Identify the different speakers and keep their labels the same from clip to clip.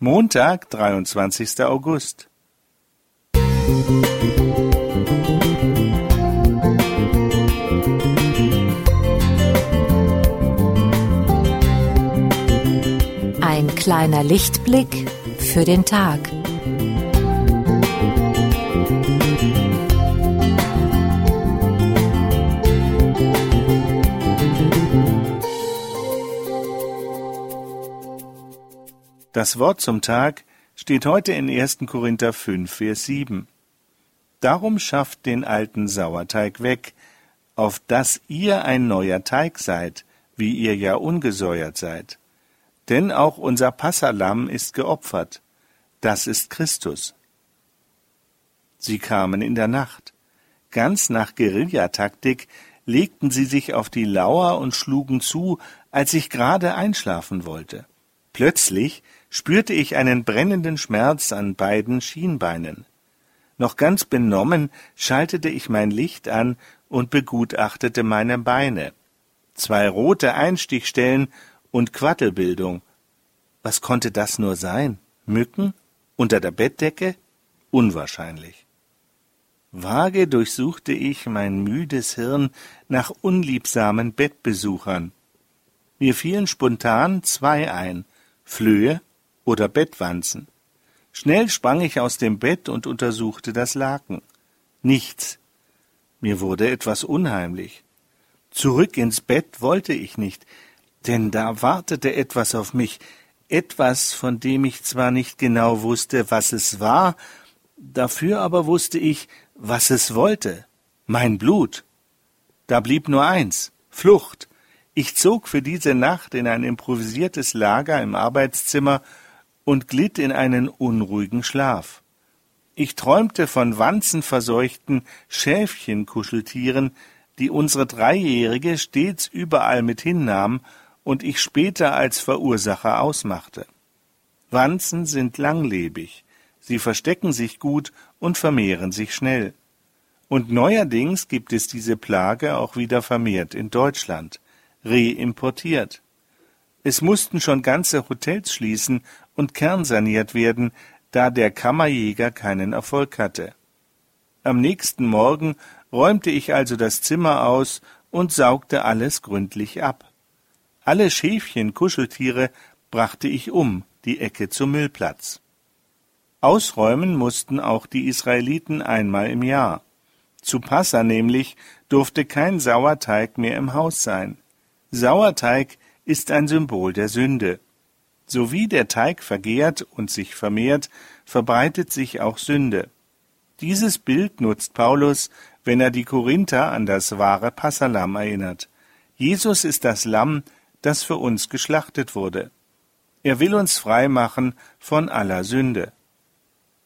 Speaker 1: Montag, 23. August.
Speaker 2: Ein kleiner Lichtblick für den Tag.
Speaker 1: Das Wort zum Tag steht heute in 1. Korinther 5, Vers 7. Darum schafft den alten Sauerteig weg, auf dass ihr ein neuer Teig seid, wie ihr ja ungesäuert seid. Denn auch unser Passalam ist geopfert. Das ist Christus. Sie kamen in der Nacht. Ganz nach Guerillataktik legten sie sich auf die Lauer und schlugen zu, als ich gerade einschlafen wollte. Plötzlich spürte ich einen brennenden Schmerz an beiden Schienbeinen. Noch ganz benommen schaltete ich mein Licht an und begutachtete meine Beine. Zwei rote Einstichstellen und Quattelbildung. Was konnte das nur sein? Mücken? Unter der Bettdecke? Unwahrscheinlich. Vage durchsuchte ich mein müdes Hirn nach unliebsamen Bettbesuchern. Mir fielen spontan zwei ein, Flöhe oder Bettwanzen. Schnell sprang ich aus dem Bett und untersuchte das Laken. Nichts. Mir wurde etwas unheimlich. Zurück ins Bett wollte ich nicht, denn da wartete etwas auf mich, etwas, von dem ich zwar nicht genau wusste, was es war, dafür aber wusste ich, was es wollte. Mein Blut. Da blieb nur eins Flucht. Ich zog für diese Nacht in ein improvisiertes Lager im Arbeitszimmer und glitt in einen unruhigen Schlaf. Ich träumte von wanzenverseuchten Schäfchenkuscheltieren, die unsere Dreijährige stets überall mit hinnahm und ich später als Verursacher ausmachte. Wanzen sind langlebig, sie verstecken sich gut und vermehren sich schnell. Und neuerdings gibt es diese Plage auch wieder vermehrt in Deutschland, reimportiert. Es mussten schon ganze Hotels schließen und kernsaniert werden, da der Kammerjäger keinen Erfolg hatte. Am nächsten Morgen räumte ich also das Zimmer aus und saugte alles gründlich ab. Alle Schäfchen, Kuscheltiere brachte ich um, die Ecke zum Müllplatz. Ausräumen mussten auch die Israeliten einmal im Jahr. Zu Passa nämlich durfte kein Sauerteig mehr im Haus sein. Sauerteig ist ein Symbol der Sünde. So wie der Teig vergehrt und sich vermehrt, verbreitet sich auch Sünde. Dieses Bild nutzt Paulus, wenn er die Korinther an das wahre Passalam erinnert. Jesus ist das Lamm, das für uns geschlachtet wurde. Er will uns frei machen von aller Sünde.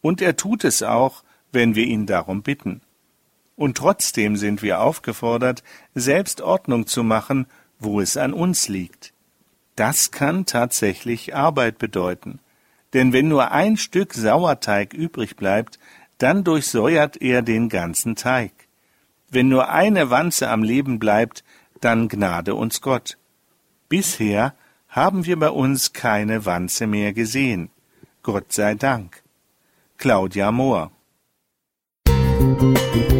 Speaker 1: Und er tut es auch, wenn wir ihn darum bitten. Und trotzdem sind wir aufgefordert, selbst Ordnung zu machen wo es an uns liegt. Das kann tatsächlich Arbeit bedeuten. Denn wenn nur ein Stück Sauerteig übrig bleibt, dann durchsäuert er den ganzen Teig. Wenn nur eine Wanze am Leben bleibt, dann gnade uns Gott. Bisher haben wir bei uns keine Wanze mehr gesehen. Gott sei Dank. Claudia Mohr Musik